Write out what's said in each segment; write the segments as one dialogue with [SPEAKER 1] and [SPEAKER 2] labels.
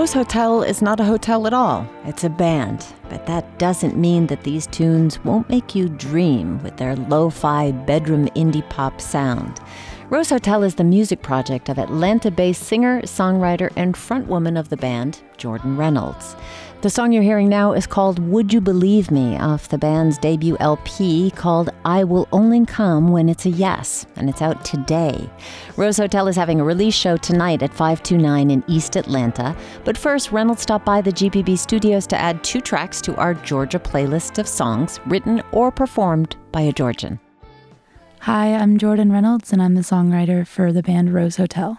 [SPEAKER 1] Rose Hotel is not a hotel at all, it's a band. But that doesn't mean that these tunes won't make you dream with their lo fi bedroom indie pop sound. Rose Hotel is the music project of Atlanta based singer, songwriter, and frontwoman of the band, Jordan Reynolds. The song you're hearing now is called Would You Believe Me off the band's debut LP called I Will Only Come When It's a Yes, and it's out today. Rose Hotel is having a release show tonight at 529 in East Atlanta. But first, Reynolds stopped by the GPB studios to add two tracks to our Georgia playlist of songs written or performed by a Georgian.
[SPEAKER 2] Hi, I'm Jordan Reynolds, and I'm the songwriter for the band Rose Hotel.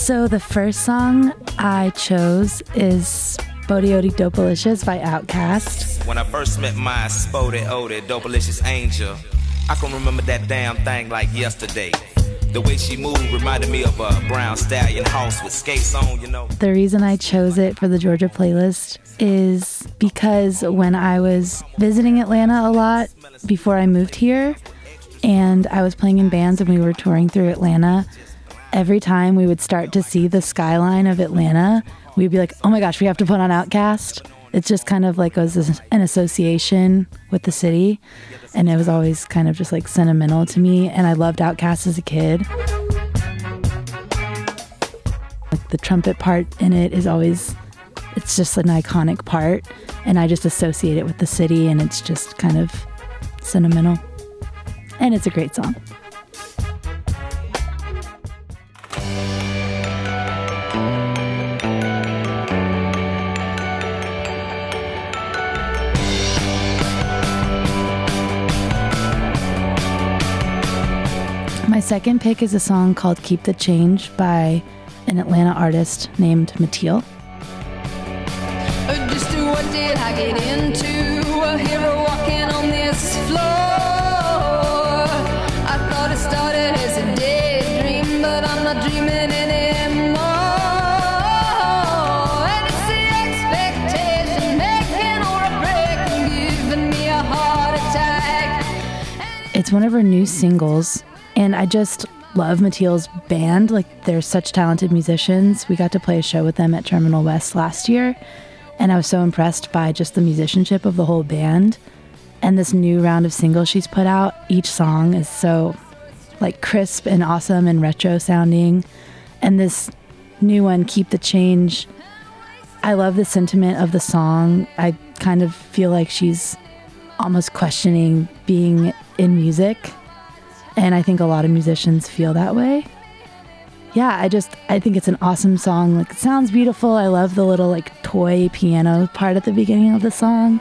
[SPEAKER 2] So the first song I chose is Odi Dopalicious by Outkast.
[SPEAKER 3] When I first met my Spottieottiedopaliscious Angel, I can remember that damn thing like yesterday. The way she moved reminded me of a brown stallion house with skates on, you know.
[SPEAKER 2] The reason I chose it for the Georgia playlist is because when I was visiting Atlanta a lot before I moved here, and I was playing in bands and we were touring through Atlanta, every time we would start to see the skyline of Atlanta, we'd be like, oh my gosh, we have to put on Outkast. It's just kind of like was an association with the city. And it was always kind of just like sentimental to me. And I loved Outkast as a kid. Like the trumpet part in it is always, it's just an iconic part. And I just associate it with the city and it's just kind of sentimental. And it's a great song. My second pick is a song called Keep the Change by an Atlanta artist named Mattiel. Just what did I get into? A hero walking on this floor. I thought it started as a daydream, but I'm not dreaming anymore. And it's the expectation making or a giving me a heart attack. It's one of her new singles and I just love Mattiel's band. Like, they're such talented musicians. We got to play a show with them at Terminal West last year, and I was so impressed by just the musicianship of the whole band. And this new round of singles she's put out, each song is so like crisp and awesome and retro sounding. And this new one, Keep the Change, I love the sentiment of the song. I kind of feel like she's almost questioning being in music and I think a lot of musicians feel that way. Yeah, I just I think it's an awesome song. Like it sounds beautiful. I love the little like toy piano part at the beginning of the song.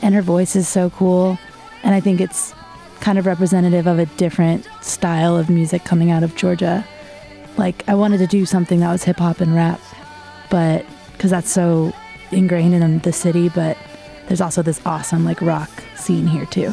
[SPEAKER 2] And her voice is so cool. And I think it's kind of representative of a different style of music coming out of Georgia. Like I wanted to do something that was hip hop and rap, but because that's so ingrained in the city, but there's also this awesome like rock scene here too.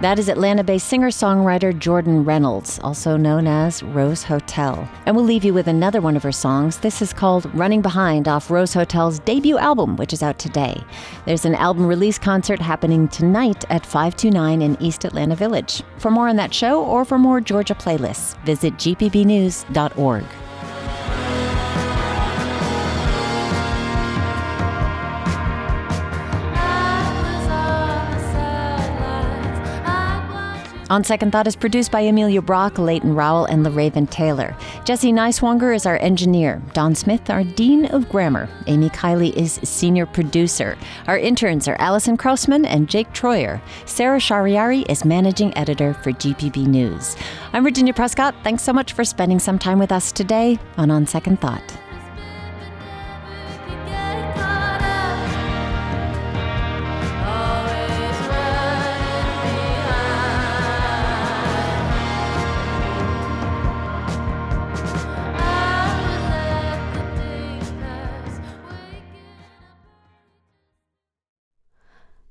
[SPEAKER 1] That is Atlanta based singer songwriter Jordan Reynolds, also known as Rose Hotel. And we'll leave you with another one of her songs. This is called Running Behind off Rose Hotel's debut album, which is out today. There's an album release concert happening tonight at 529 in East Atlanta Village. For more on that show or for more Georgia playlists, visit gpbnews.org. On Second Thought is produced by Amelia Brock, Leighton Rowell, and LaRaven Taylor. Jesse Neiswanger is our engineer. Don Smith, our Dean of Grammar. Amy Kiley is senior producer. Our interns are Allison Krausman and Jake Troyer. Sarah Shariari is managing editor for GPB News. I'm Virginia Prescott. Thanks so much for spending some time with us today on On Second Thought.